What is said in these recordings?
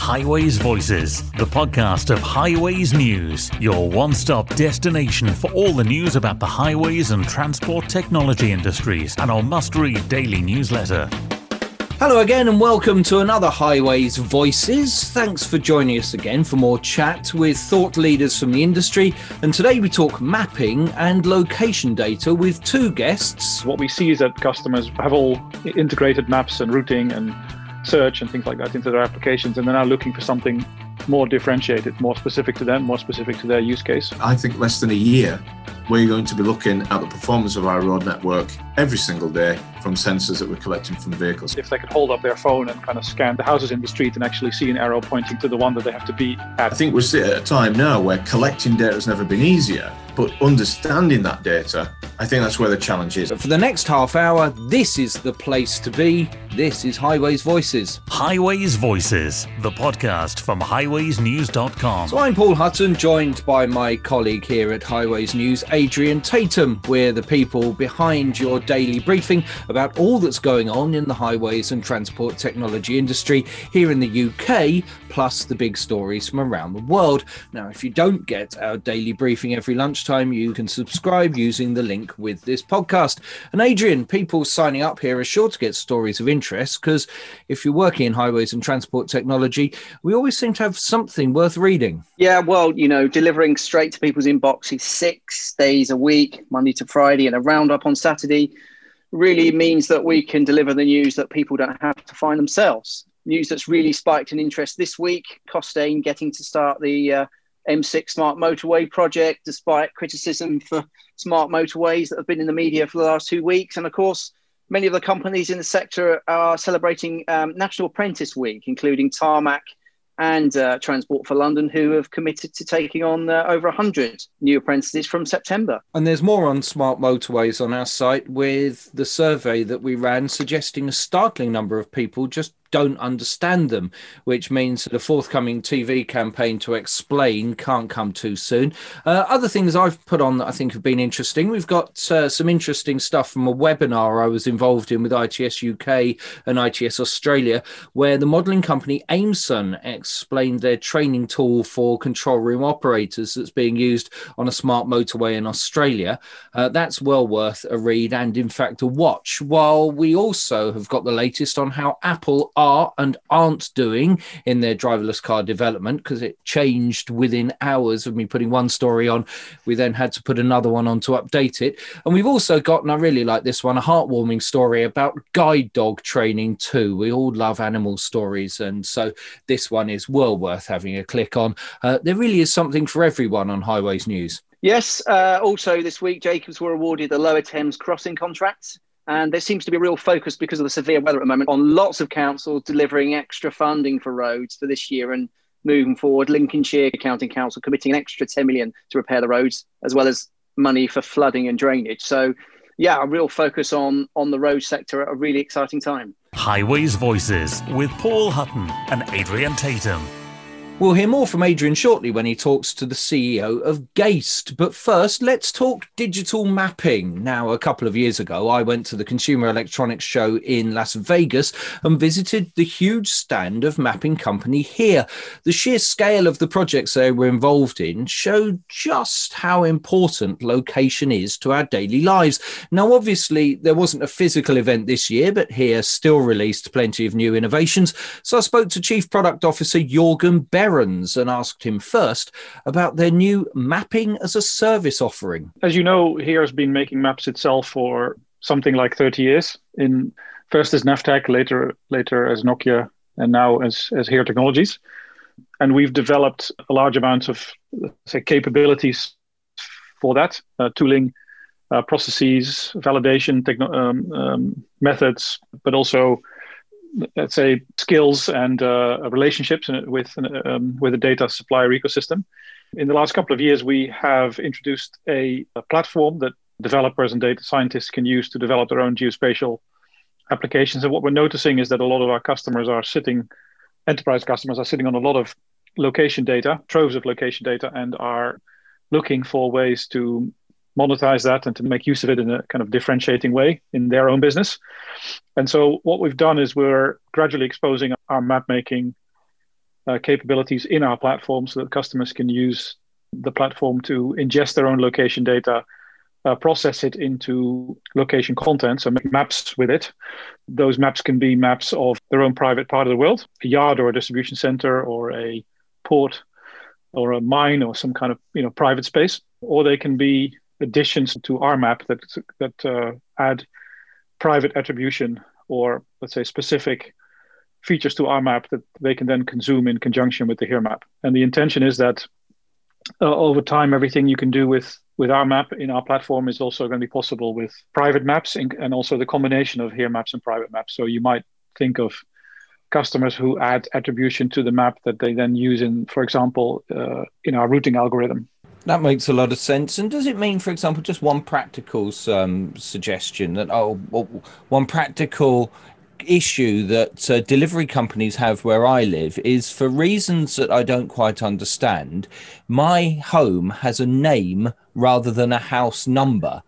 Highways Voices, the podcast of Highways News, your one stop destination for all the news about the highways and transport technology industries, and our must read daily newsletter. Hello again, and welcome to another Highways Voices. Thanks for joining us again for more chat with thought leaders from the industry. And today we talk mapping and location data with two guests. What we see is that customers have all integrated maps and routing and search and things like that into their applications, and they're now looking for something more differentiated, more specific to them, more specific to their use case. I think less than a year, we're going to be looking at the performance of our road network every single day from sensors that we're collecting from vehicles. If they could hold up their phone and kind of scan the houses in the street and actually see an arrow pointing to the one that they have to be at. I think we're at a time now where collecting data has never been easier, but understanding that data, I think that's where the challenge is. For the next half hour, this is the place to be. This is Highways Voices. Highways Voices, the podcast from highwaysnews.com. So I'm Paul Hutton, joined by my colleague here at Highways News, Adrian Tatum. We're the people behind your daily briefing about all that's going on in the highways and transport technology industry here in the UK, plus the big stories from around the world. Now, if you don't get our daily briefing every lunchtime, you can subscribe using the link with this podcast. And Adrian, people signing up here are sure to get stories of interest because if you're working in highways and transport technology, we always seem to have something worth reading. Yeah, well, you know, delivering straight to people's inboxes six days a week, Monday to Friday, and a roundup on Saturday really means that we can deliver the news that people don't have to find themselves. News that's really spiked in interest this week Costain getting to start the uh, M6 smart motorway project, despite criticism for smart motorways that have been in the media for the last two weeks. And of course, many of the companies in the sector are celebrating um, National Apprentice Week, including Tarmac and uh, Transport for London, who have committed to taking on uh, over 100 new apprentices from September. And there's more on smart motorways on our site with the survey that we ran suggesting a startling number of people just don't understand them, which means that a forthcoming TV campaign to explain can't come too soon. Uh, other things I've put on that I think have been interesting. We've got uh, some interesting stuff from a webinar I was involved in with ITS UK and ITS Australia, where the modelling company Aimsun explained their training tool for control room operators that's being used on a smart motorway in Australia. Uh, that's well worth a read and, in fact, a watch. While we also have got the latest on how Apple are and aren't doing in their driverless car development because it changed within hours of me putting one story on. We then had to put another one on to update it. And we've also got, and I really like this one, a heartwarming story about guide dog training too. We all love animal stories. And so this one is well worth having a click on. Uh, there really is something for everyone on Highways News. Yes. Uh, also, this week, Jacobs were awarded the Lower Thames crossing contract. And there seems to be a real focus because of the severe weather at the moment on lots of councils delivering extra funding for roads for this year and moving forward. Lincolnshire County Council committing an extra 10 million to repair the roads, as well as money for flooding and drainage. So, yeah, a real focus on on the road sector at a really exciting time. Highways Voices with Paul Hutton and Adrian Tatum. We'll hear more from Adrian shortly when he talks to the CEO of Gaist. But first, let's talk digital mapping. Now, a couple of years ago, I went to the Consumer Electronics Show in Las Vegas and visited the huge stand of mapping company HERE. The sheer scale of the projects they were involved in showed just how important location is to our daily lives. Now, obviously, there wasn't a physical event this year, but HERE still released plenty of new innovations. So I spoke to Chief Product Officer Jorgen Behrens and asked him first about their new mapping as a service offering. As you know, HERE has been making maps itself for something like 30 years. In first as Navteq, later later as Nokia, and now as as HERE Technologies. And we've developed a large amount of say capabilities for that uh, tooling, uh, processes, validation techno- um, um, methods, but also let's say skills and uh, relationships with um, with the data supplier ecosystem. In the last couple of years, we have introduced a, a, platform that developers and data scientists can use to develop their own geospatial applications. And what we're noticing is that a lot of our customers are sitting, enterprise customers are sitting on a lot of location data, troves of location data, and are looking for ways to monetize that and to make use of it in a kind of differentiating way in their own business. And so what we've done is we're gradually exposing our map making uh, capabilities in our platform so that customers can use the platform to ingest their own location data, uh, process it into location content, so make maps with it. Those maps can be maps of their own private part of the world, a yard or a distribution center or a port or a mine or some kind of you know private space, or they can be additions to our map that that uh, add private attribution or let's say specific features to our map that they can then consume in conjunction with the HERE map. And the intention is that uh, over time, everything you can do with with our map in our platform is also going to be possible with private maps and, and also the combination of HERE maps and private maps. So you might think of customers who add attribution to the map that they then use in, for example, uh, in our routing algorithm. That makes a lot of sense. And does it mean, for example, just one practical um, suggestion that, oh, one practical issue that uh, delivery companies have where I live is for reasons that I don't quite understand, my home has a name rather than a house number.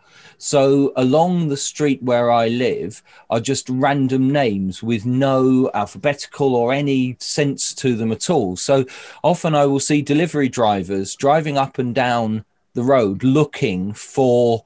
So along the street where I live are just random names with no alphabetical or any sense to them at all. So often I will see delivery drivers driving up and down the road looking for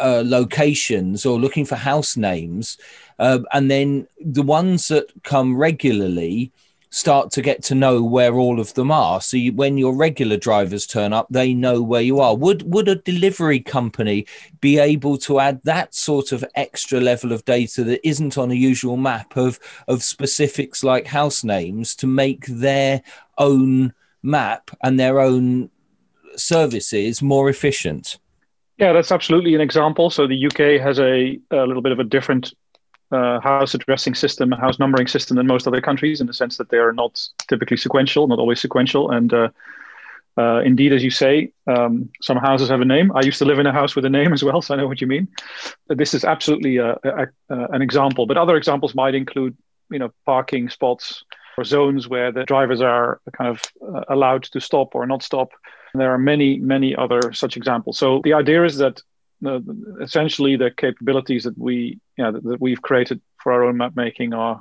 uh, locations or looking for house names. Uh, and then the ones that come regularly start to get to know where all of them are. So you, when your regular drivers turn up, they know where you are. Would would a delivery company be able to add that sort of extra level of data that isn't on a usual map of of specifics like house names to make their own map and their own services more efficient? Yeah, that's absolutely an example. So the UK has a, a little bit of a different uh, house addressing system, house numbering system than most other countries in the sense that they are not typically sequential, not always sequential. And uh, uh, indeed, as you say, um, some houses have a name. I used to live in a house with a name as well, so I know what you mean. This is absolutely a, a, a, an example, but other examples might include, you know, parking spots or zones where the drivers are kind of uh, allowed to stop or not stop. And there are many, many other such examples. So the idea is that uh, essentially the capabilities that we you know, that, that, we've created for our own map making are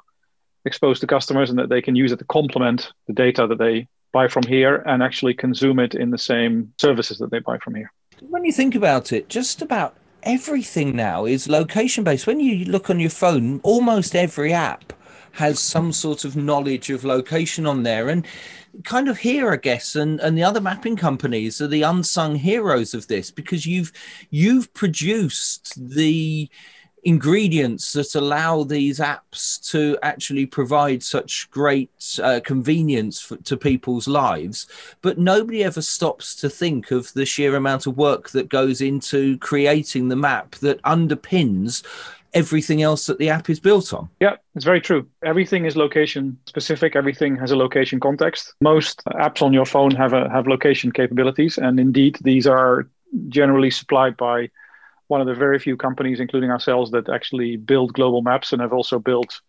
exposed to customers and that they can use it to complement the data that they buy from HERE and actually consume it in the same services that they buy from HERE. When you think about it, just about everything now is location based. When you look on your phone, almost every app has some sort of knowledge of location on there. And kind of HERE, I guess, and, and the other mapping companies are the unsung heroes of this because you've you've produced the ingredients that allow these apps to actually provide such great uh, convenience for, to people's lives but nobody ever stops to think of the sheer amount of work that goes into creating the map that underpins everything else that the app is built on. Yeah, it's very true. Everything is location specific. Everything has a location context. Most apps on your phone have a, have location capabilities, and indeed, these are generally supplied by one of the very few companies, including ourselves, that actually build global maps and have also built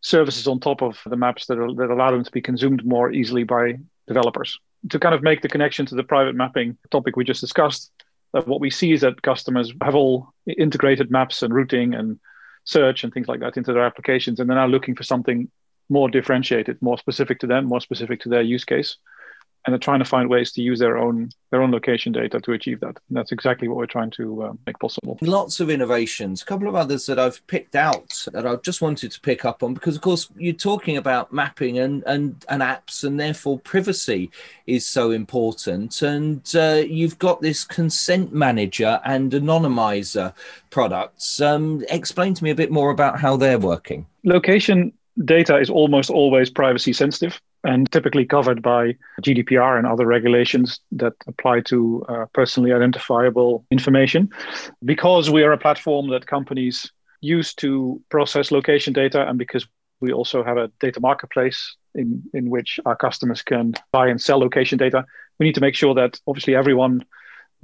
services on top of the maps that, are, that allow them to be consumed more easily by developers. To kind of make the connection to the private mapping topic we just discussed, that what we see is that customers have all integrated maps and routing and search and things like that into their applications, and they're now looking for something more differentiated, more specific to them, more specific to their use case and they're trying to find ways to use their own their own location data to achieve that. And that's exactly what we're trying to uh, make possible. Lots of innovations. A couple of others that I've picked out that I just wanted to pick up on because, of course, you're talking about mapping and and, and apps, and therefore privacy is so important. And uh, you've got this consent manager and anonymizer products. Um, explain to me a bit more about how they're working. Location data is almost always privacy sensitive and typically covered by GDPR and other regulations that apply to uh, personally identifiable information. Because we are a platform that companies use to process location data, and because we also have a data marketplace in, in which our customers can buy and sell location data, we need to make sure that obviously everyone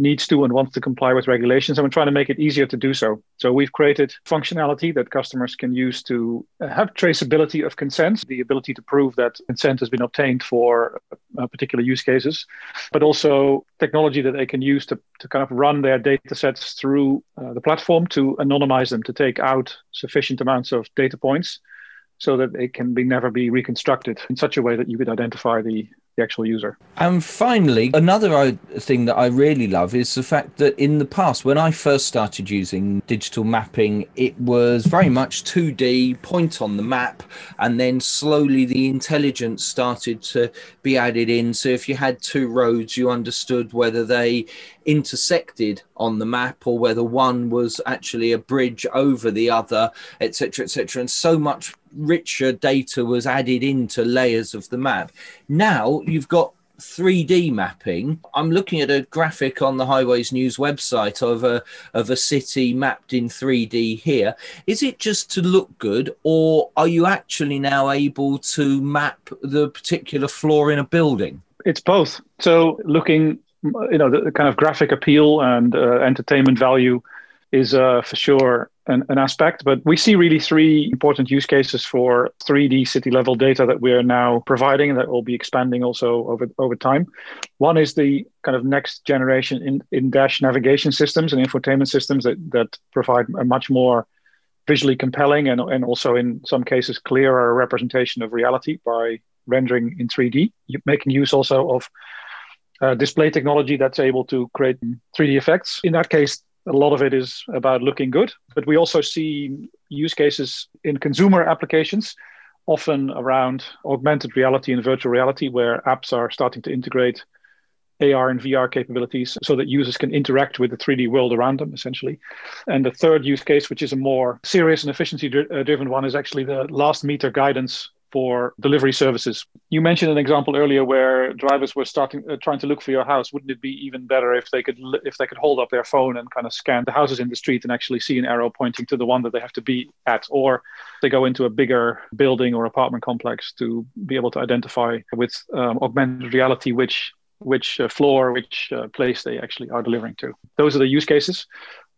needs to and wants to comply with regulations, and we're trying to make it easier to do so. So we've created functionality that customers can use to have traceability of consent, the ability to prove that consent has been obtained for uh, particular use cases, but also technology that they can use to, to kind of run their data sets through uh, the platform to anonymize them, to take out sufficient amounts of data points so that it can be never be reconstructed in such a way that you could identify the, the actual user. And finally, another uh, thing that I really love is the fact that in the past, when I first started using digital mapping, it was very much 2D, point on the map, and then slowly the intelligence started to be added in. So if you had two roads, you understood whether they intersected on the map or whether one was actually a bridge over the other, etc., etc. And so much richer data was added into layers of the map. Now you've got 3D mapping. I'm looking at a graphic on the Highways News website of a of a city mapped in 3D here. Is it just to look good or are you actually now able to map the particular floor in a building? It's both. So looking you know the, kind of graphic appeal and uh, entertainment value is uh, for sure an, an, aspect. But we see really three important use cases for 3D city level data that we are now providing that will be expanding also over, over time. One is the kind of next generation in, in dash navigation systems and infotainment systems that, that provide a much more visually compelling and, and also in some cases clearer representation of reality by rendering in 3D, making use also of uh, display technology that's able to create 3D effects. In that case, a lot of it is about looking good, but we also see use cases in consumer applications, often around augmented reality and virtual reality, where apps are starting to integrate AR and VR capabilities so that users can interact with the 3D world around them, essentially. And the third use case, which is a more serious and efficiency uh, driven one, is actually the last meter guidance for delivery services. You mentioned an example earlier where drivers were starting uh, trying to look for your house. Wouldn't it be even better if they could if they could hold up their phone and kind of scan the houses in the street and actually see an arrow pointing to the one that they have to be at, or they go into a bigger building or apartment complex to be able to identify with um, augmented reality which which uh, floor, which uh, place they actually are delivering to. Those are the use cases,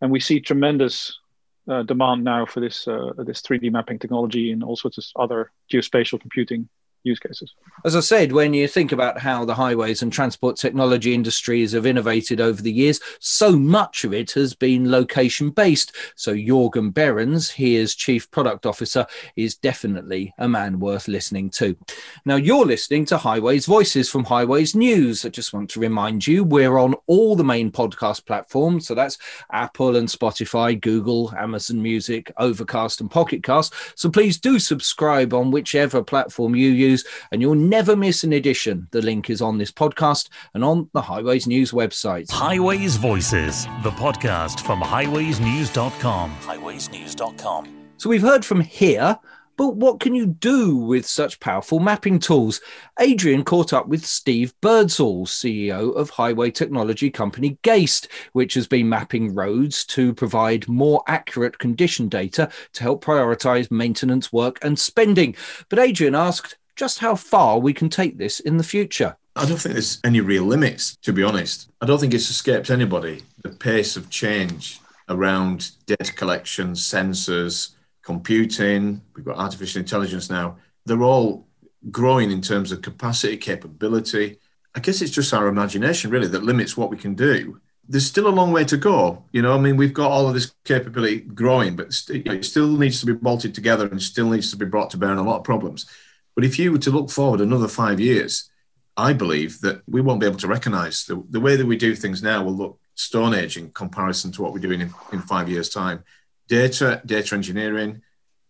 and we see tremendous demand now for this uh, this 3D mapping technology and all sorts of other geospatial computing use cases. As I said, when you think about how the highways and transport technology industries have innovated over the years, so much of it has been location based. So Jorgen Behrens, HERE's Chief Product Officer, is definitely a man worth listening to. Now, you're listening to Highways Voices from Highways News. I just want to remind you we're on all the main podcast platforms. So that's Apple and Spotify, Google, Amazon Music, Overcast, and Pocket Cast. So please do subscribe on whichever platform you use News, and you'll never miss an edition. The link is on this podcast and on the Highways News website. Highways Voices, the podcast from highwaysnews.com. Highwaysnews.com. So we've heard from HERE. But what can you do with such powerful mapping tools? Adrian caught up with Steve Birdsall, CEO of highway technology company Gaist, which has been mapping roads to provide more accurate condition data to help prioritize maintenance work and spending. But Adrian asked, just how far we can take this in the future. I don't think there's any real limits, to be honest. I don't think it's escaped anybody the pace of change around data collection, sensors, computing. We've got artificial intelligence now. They're all growing in terms of capacity, capability. I guess it's just our imagination, really, that limits what we can do. There's still a long way to go. You know, I mean, we've got all of this capability growing, but it still needs to be bolted together and still needs to be brought to bear on a lot of problems. But if you were to look forward another five years, I believe that we won't be able to recognize the, the way that we do things now will look Stone Age in comparison to what we're doing in, in five years' time. Data, data engineering,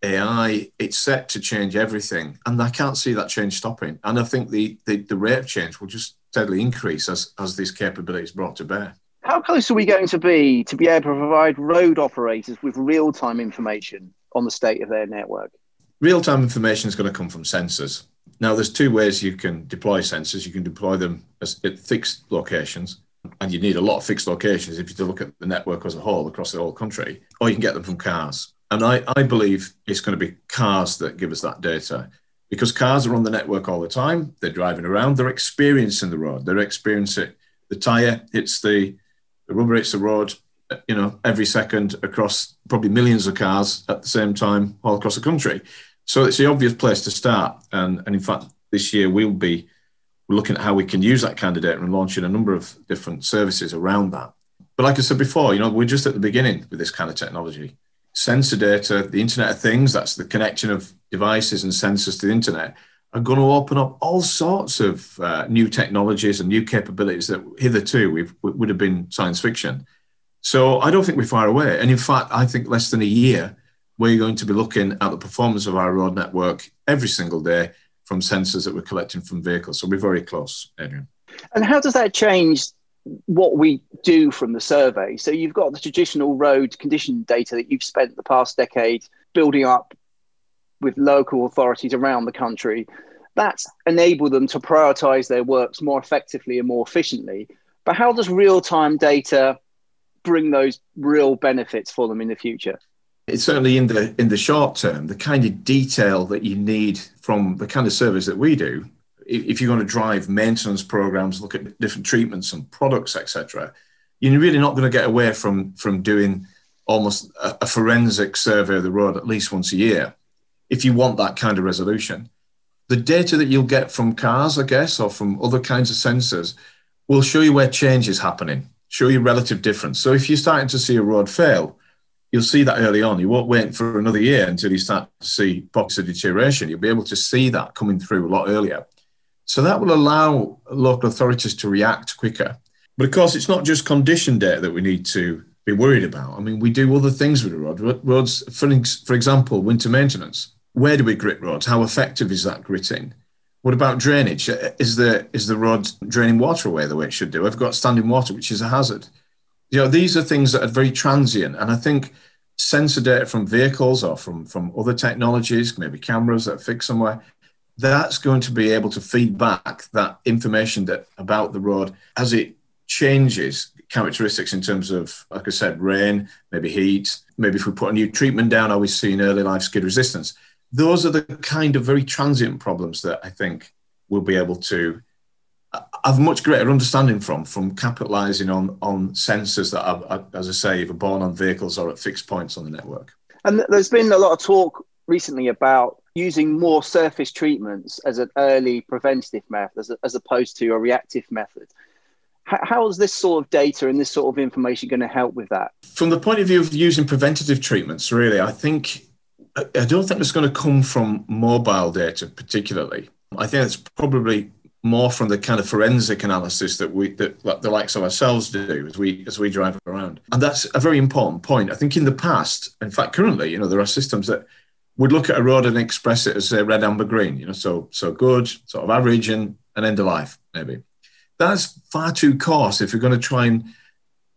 AI, it's set to change everything. And I can't see that change stopping. And I think the, the, the rate of change will just steadily increase as, as these capabilities brought to bear. How close are we going to be to be able to provide road operators with real time information on the state of their network? Real time information is going to come from sensors. Now, there's two ways you can deploy sensors. You can deploy them at fixed locations, and you need a lot of fixed locations if you look at the network as a whole across the whole country, or you can get them from cars. And I, I believe it's going to be cars that give us that data because cars are on the network all the time. They're driving around, they're experiencing the road, they're experiencing the tire hits the, the rubber hits the road, you know, every second across probably millions of cars at the same time all across the country. So it's the obvious place to start. And, and in fact, this year we'll be looking at how we can use that candidate and launching a number of different services around that. But like I said before, you know, we're just at the beginning with this kind of technology. sensor data, the Internet of Things, that's the connection of devices and sensors to the Internet, are going to open up all sorts of uh, new technologies and new capabilities that hitherto we've, would have been science fiction. So I don't think we're far away. And in fact, I think less than a year, we're going to be looking at the performance of our road network every single day from sensors that we're collecting from vehicles. So we're very close, Adrian. And how does that change what we do from the survey? So you've got the traditional road condition data that you've spent the past decade building up with local authorities around the country. That's enabled them to prioritize their works more effectively and more efficiently. But how does real time data bring those real benefits for them in the future? It's certainly in the in the short term, the kind of detail that you need from the kind of service that we do. If you're going to drive maintenance programs, look at different treatments and products, etc., you're really not going to get away from from doing almost a, a forensic survey of the road at least once a year if you want that kind of resolution. The data that you'll get from cars, I guess, or from other kinds of sensors will show you where change is happening, show you relative difference. So if you're starting to see a road fail, you'll see that early on. You won't wait for another year until you start to see pockets of deterioration. You'll be able to see that coming through a lot earlier. So that will allow local authorities to react quicker. But of course, it's not just condition data that we need to be worried about. I mean, we do other things with the road. Roads, for, example, winter maintenance. Where do we grit roads? How effective is that gritting? What about drainage? Is the is the road draining water away the way it should do? I've got standing water, which is a hazard. You know, these are things that are very transient, and I think sensor data from vehicles or from from other technologies, maybe cameras that are fixed somewhere, that's going to be able to feed back that information that about the road as it changes characteristics in terms of, like I said, rain, maybe heat, maybe if we put a new treatment down, are we seeing early life skid resistance? Those are the kind of very transient problems that I think we'll be able to have much greater understanding from, from capitalizing on, on sensors that are, as I say, either borne on vehicles or at fixed points on the network. And there's been a lot of talk recently about using more surface treatments as an early preventative method as, as opposed to a reactive method how is this sort of data and this sort of information going to help with that? From the point of view of using preventative treatments, really, I think I don't think it's going to come from mobile data particularly. I think it's probably more from the kind of forensic analysis that we that the likes of ourselves do as we as we drive around. And that's a very important point. I think in the past, in fact currently, you know, there are systems that would look at a road and express it as say red, amber, green, you know, so so good, sort of average and, an end of life, maybe that's far too coarse if you're going to try and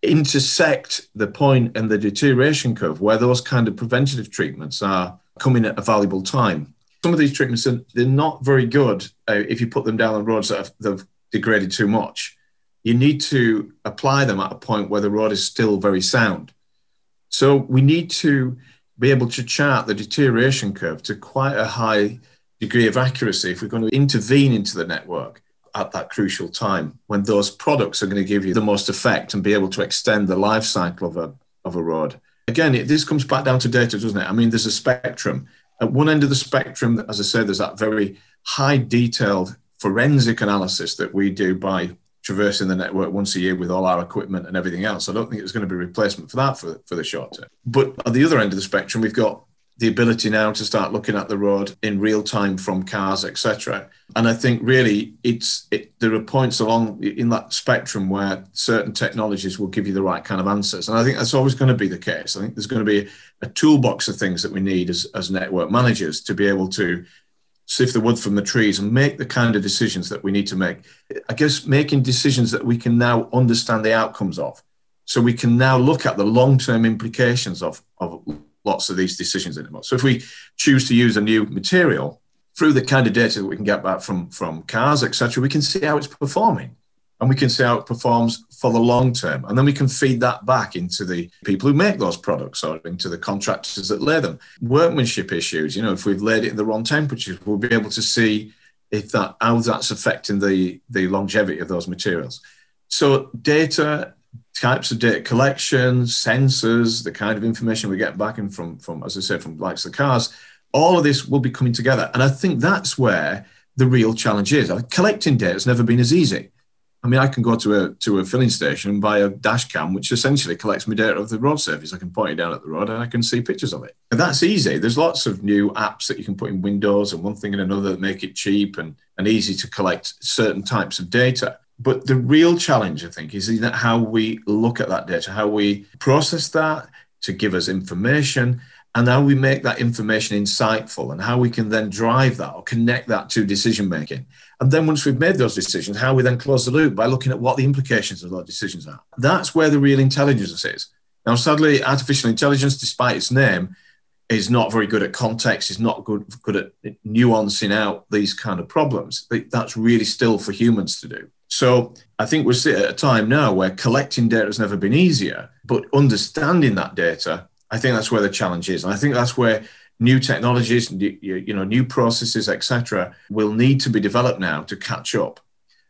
intersect the point and the deterioration curve where those kind of preventative treatments are coming at a valuable time. Some of these treatments are they're not very good uh, if you put them down on roads that have, have degraded too much. You need to apply them at a point where the road is still very sound. So we need to be able to chart the deterioration curve to quite a high degree of accuracy if we're going to intervene into the network at that crucial time when those products are going to give you the most effect and be able to extend the life cycle of a, of a road. Again, it, this comes back down to data, doesn't it? I mean, there's a spectrum. At one end of the spectrum, as I said, there's that very high detailed forensic analysis that we do by traversing the network once a year with all our equipment and everything else. I don't think there's going to be replacement for that for, for the short term. But at the other end of the spectrum, we've got the ability now to start looking at the road in real time from cars, etc. And I think really it's it, there are points along in that spectrum where certain technologies will give you the right kind of answers. And I think that's always going to be the case. I think there's going to be a toolbox of things that we need as, as network managers to be able to sift the wood from the trees and make the kind of decisions that we need to make. I guess making decisions that we can now understand the outcomes of. So we can now look at the long-term implications of, of lots of these decisions anymore. So if we choose to use a new material through the kind of data that we can get back from, from cars, etc., we can see how it's performing and we can see how it performs for the long term. And then we can feed that back into the people who make those products or into the contractors that lay them. Workmanship issues, you know, if we've laid it in the wrong temperatures, we'll be able to see if that how that's affecting the, the longevity of those materials. So data types of data collection, sensors, the kind of information we get back in from, from as I said, from likes of cars, all of this will be coming together. And I think that's where the real challenge is. Collecting data has never been as easy. I mean, I can go to a to a filling station and buy a dash cam, which essentially collects my data of the road surface. I can point it down at the road and I can see pictures of it. And that's easy. There's lots of new apps that you can put in Windows and one thing and another that make it cheap and, and easy to collect certain types of data. But the real challenge, I think, is how we look at that data, how we process that to give us information, and how we make that information insightful and how we can then drive that or connect that to decision making. And then once we've made those decisions, how we then close the loop by looking at what the implications of those decisions are. That's where the real intelligence is. Now, sadly, artificial intelligence, despite its name, is not very good at context, is not good, good at nuancing out these kind of problems. That's really still for humans to do. So I think we're at a time now where collecting data has never been easier, but understanding that data I think that's where the challenge is, and I think that's where new technologies, you know, new processes, etc., will need to be developed now to catch up.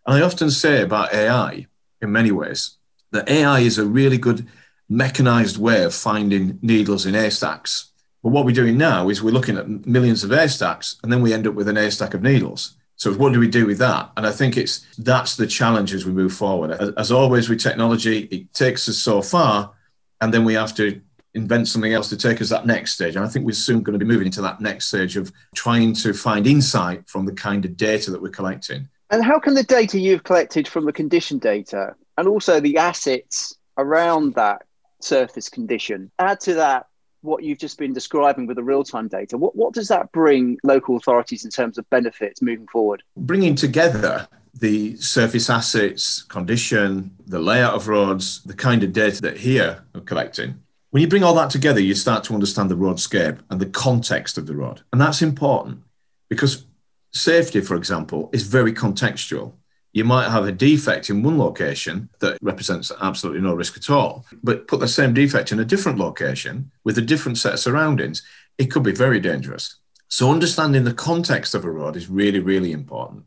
And I often say about AI, in many ways, that AI is a really good mechanized way of finding needles in haystacks. But what we're doing now is we're looking at millions of haystacks, and then we end up with an haystack of needles. So what do we do with that? And I think it's that's the challenge as we move forward. As, always with technology, it takes us so far, and then we have to invent something else to take us that next stage. And I think we're soon going to be moving into that next stage of trying to find insight from the kind of data that we're collecting. And how can the data you've collected from the condition data and also the assets around that surface condition add to that what you've just been describing with the real-time data? What, what does that bring local authorities in terms of benefits moving forward? Bringing together the surface assets, condition, the layout of roads, the kind of data that HERE are collecting when you bring all that together, you start to understand the roadscape and the context of the road. And that's important because safety, for example, is very contextual. You might have a defect in one location that represents absolutely no risk at all, but put the same defect in a different location with a different set of surroundings, it could be very dangerous. So, understanding the context of a road is really, really important.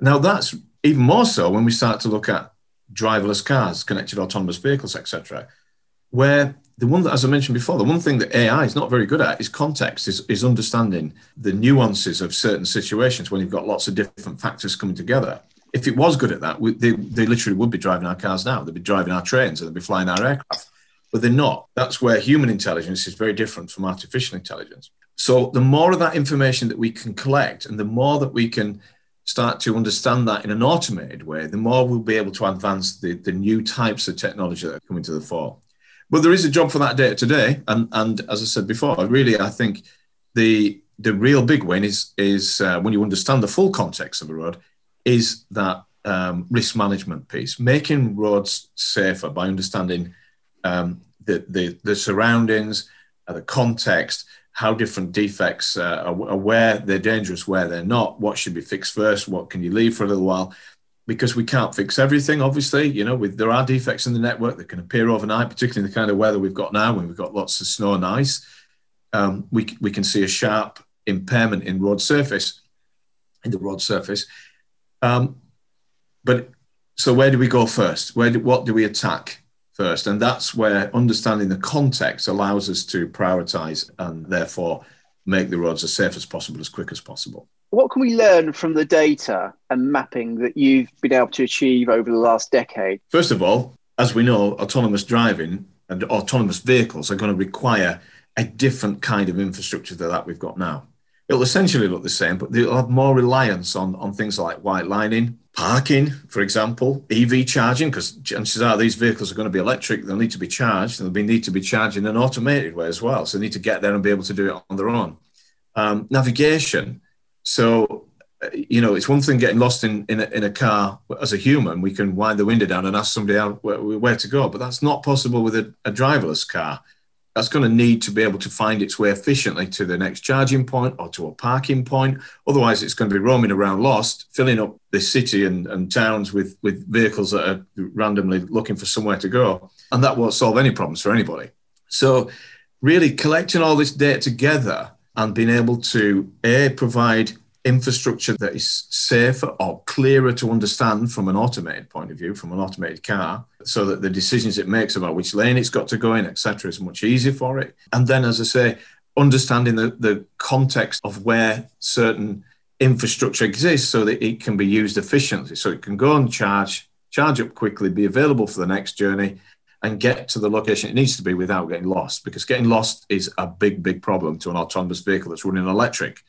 Now, that's even more so when we start to look at driverless cars, connected autonomous vehicles, etc., where the one that, as I mentioned before, the one thing that AI is not very good at is context, is, is understanding the nuances of certain situations when you've got lots of different factors coming together. If it was good at that, we, they, they literally would be driving our cars now. They'd be driving our trains and they'd be flying our aircraft, but they're not. That's where human intelligence is very different from artificial intelligence. So the more of that information that we can collect and the more that we can start to understand that in an automated way, the more we'll be able to advance the, the new types of technology that are coming to the fore. But there is a job for that data today, and and as I said before, really I think the the real big win is is uh, when you understand the full context of a road, is that um, risk management piece, making roads safer by understanding um, the, the the surroundings, uh, the context, how different defects uh, are, where they're dangerous, where they're not, what should be fixed first, what can you leave for a little while, because we can't fix everything. Obviously, you know, with there are defects in the network that can appear overnight, particularly in the kind of weather we've got now, when we've got lots of snow and ice. Um, we we can see a sharp impairment in road surface, in the road surface. Um, but so where do we go first? Where do, what do we attack first? And that's where understanding the context allows us to prioritize and therefore make the roads as safe as possible, as quick as possible what can we learn from the data and mapping that you've been able to achieve over the last decade? First of all, as we know, autonomous driving and autonomous vehicles are going to require a different kind of infrastructure than that we've got now. It'll essentially look the same, but they'll have more reliance on, on things like white lining, parking, for example, EV charging, because chances are these vehicles are going to be electric. They'll need to be charged. They'll be, need to be charged in an automated way as well. So they need to get there and be able to do it on their own. Um, navigation, so, uh, you know, it's one thing getting lost in, in a, in, a, car as a human. We can wind the window down and ask somebody out where, where to go, but that's not possible with a, a driverless car. That's going to need to be able to find its way efficiently to the next charging point or to a parking point. Otherwise, it's going to be roaming around lost, filling up the city and, and towns with, with vehicles that are randomly looking for somewhere to go. And that won't solve any problems for anybody. So, really collecting all this data together and being able to a provide infrastructure that is safer or clearer to understand from an automated point of view, from an automated car, so that the decisions it makes about which lane it's got to go in, etc., is much easier for it. And then, as I say, understanding the, the context of where certain infrastructure exists so that it can be used efficiently. So it can go and charge charge up quickly, be available for the next journey, and get to the location it needs to be without getting lost. Because getting lost is a big, big problem to an autonomous vehicle that's running electric.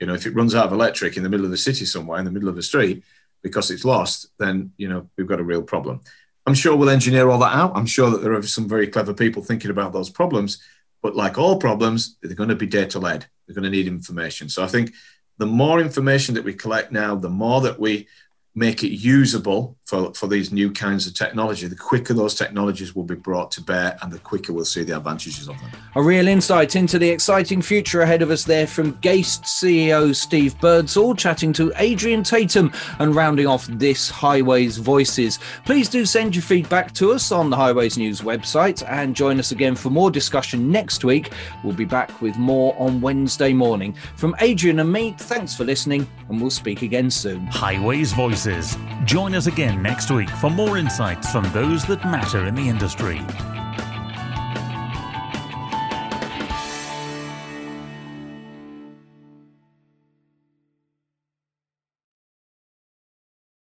You know, if it runs out of electric in the middle of the city somewhere, in the middle of the street, because it's lost, then you know we've got a real problem. I'm sure we'll engineer all that out. I'm sure that there are some very clever people thinking about those problems. But like all problems, they're going to be data led. They're going to need information. So I think the more information that we collect now, the more that we make it usable for, for these new kinds of technology, the quicker those technologies will be brought to bear and the quicker we'll see the advantages of them. A real insight into the exciting future ahead of us there from Gaist CEO Steve Birdsall chatting to Adrian Tatum and rounding off this Highways Voices. Please do send your feedback to us on the Highways News website and join us again for more discussion next week. We'll be back with more on Wednesday morning. From Adrian and me, thanks for listening and we'll speak again soon. Highways Voices. Join us again next week for more insights from those that matter in the industry.